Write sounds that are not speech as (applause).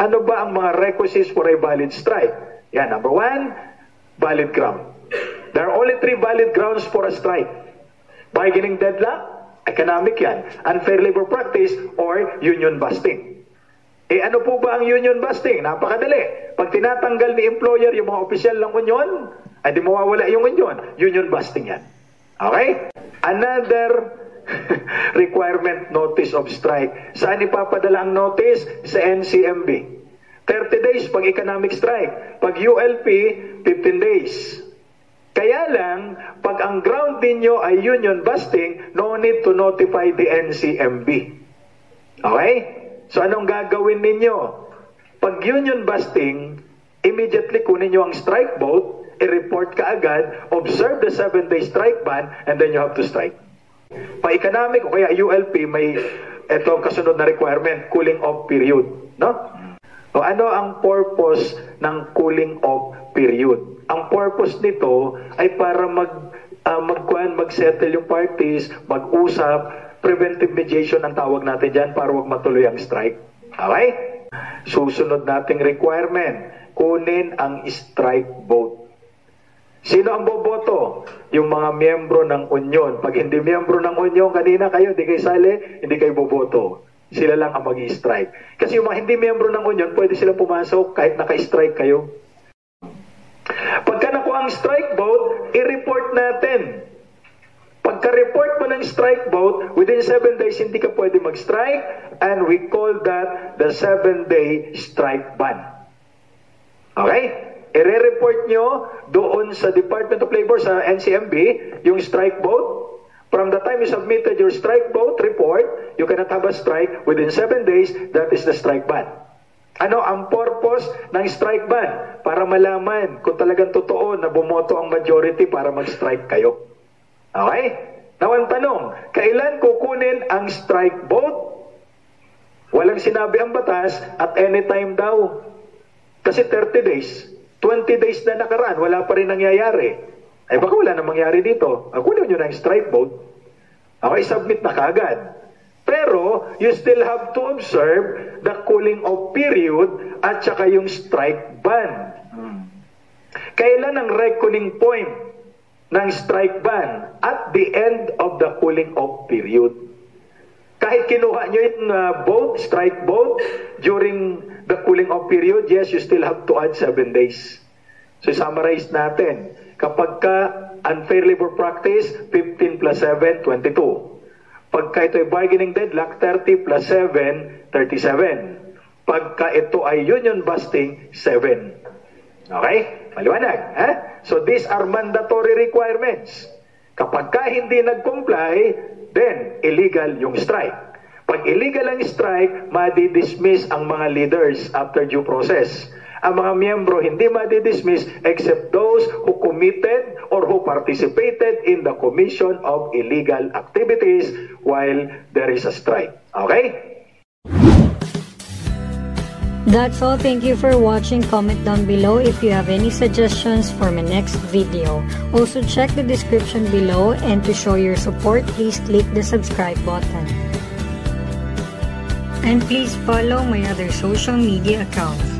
Ano ba ang mga requisites for a valid strike? Yan, number one, valid ground. There are only three valid grounds for a strike. Bargaining deadlock, economic yan, unfair labor practice, or union busting. Eh ano po ba ang union busting? Napakadali. Pag tinatanggal ni employer yung mga opisyal ng union, ay di mawawala yung union. Union busting yan. Okay? Another (laughs) requirement notice of strike. Saan ipapadala ang notice? Sa NCMB. 30 days pag economic strike. Pag ULP, 15 days. Kaya lang, pag ang ground ninyo ay union busting, no need to notify the NCMB. Okay? So anong gagawin ninyo? Pag union busting, immediately kunin nyo ang strike vote, i-report ka agad, observe the 7-day strike ban, and then you have to strike. Pa-economic o kaya ULP, may ito kasunod na requirement, cooling off period. No? O ano ang purpose ng cooling off period? Ang purpose nito ay para mag uh, magkuan, mag-settle yung parties, mag-usap, preventive mediation ang tawag natin diyan para wag matuloy ang strike. Okay? Susunod nating requirement, kunin ang strike vote. Sino ang boboto? Yung mga miyembro ng union. Pag hindi miyembro ng union, kanina kayo, hindi kayo sali, hindi kayo boboto. Sila lang ang mag-strike. Kasi yung mga hindi miyembro ng union, pwede sila pumasok kahit naka-strike kayo. Pagka nakuha ang strike vote, i-report natin. Pagka-report mo ng strike vote, within 7 days hindi ka pwede mag-strike and we call that the 7-day strike ban. Okay? I-report nyo doon sa Department of Labor sa NCMB yung strike vote. From the time you submitted your strike vote report, you cannot have a strike within 7 days. That is the strike ban. Ano ang purpose ng strike ban? Para malaman kung talagang totoo na bumoto ang majority para mag-strike kayo. Okay? Now ang tanong, kailan kukunin ang strike vote? Walang sinabi ang batas at anytime daw. Kasi 30 days. 20 days na nakaraan, wala pa rin nangyayari. Ay baka wala na mangyari dito. Ah, kunin nyo na yung strike vote. Okay, submit na kagad. Pero, you still have to observe the cooling off period at saka yung strike ban. Kailan ang reckoning point ng strike ban? At the end of the cooling off period. Kahit kinuha nyo yung uh, vote, strike vote, during cooling off period, yes, you still have to add 7 days. So summarize natin. Kapag ka unfair labor practice, 15 plus 7, 22. Pagka ito ay bargaining deadlock, 30 plus 7, 37. Pagka ito ay union busting, 7. Okay? Maliwanag. Eh? So these are mandatory requirements. Kapag ka hindi nag-comply, then illegal yung strike. Pag illegal ang strike, madi-dismiss ang mga leaders after due process. Ang mga miyembro hindi madi-dismiss except those who committed or who participated in the commission of illegal activities while there is a strike. Okay? That's all. Thank you for watching. Comment down below if you have any suggestions for my next video. Also check the description below and to show your support, please click the subscribe button. And please follow my other social media accounts.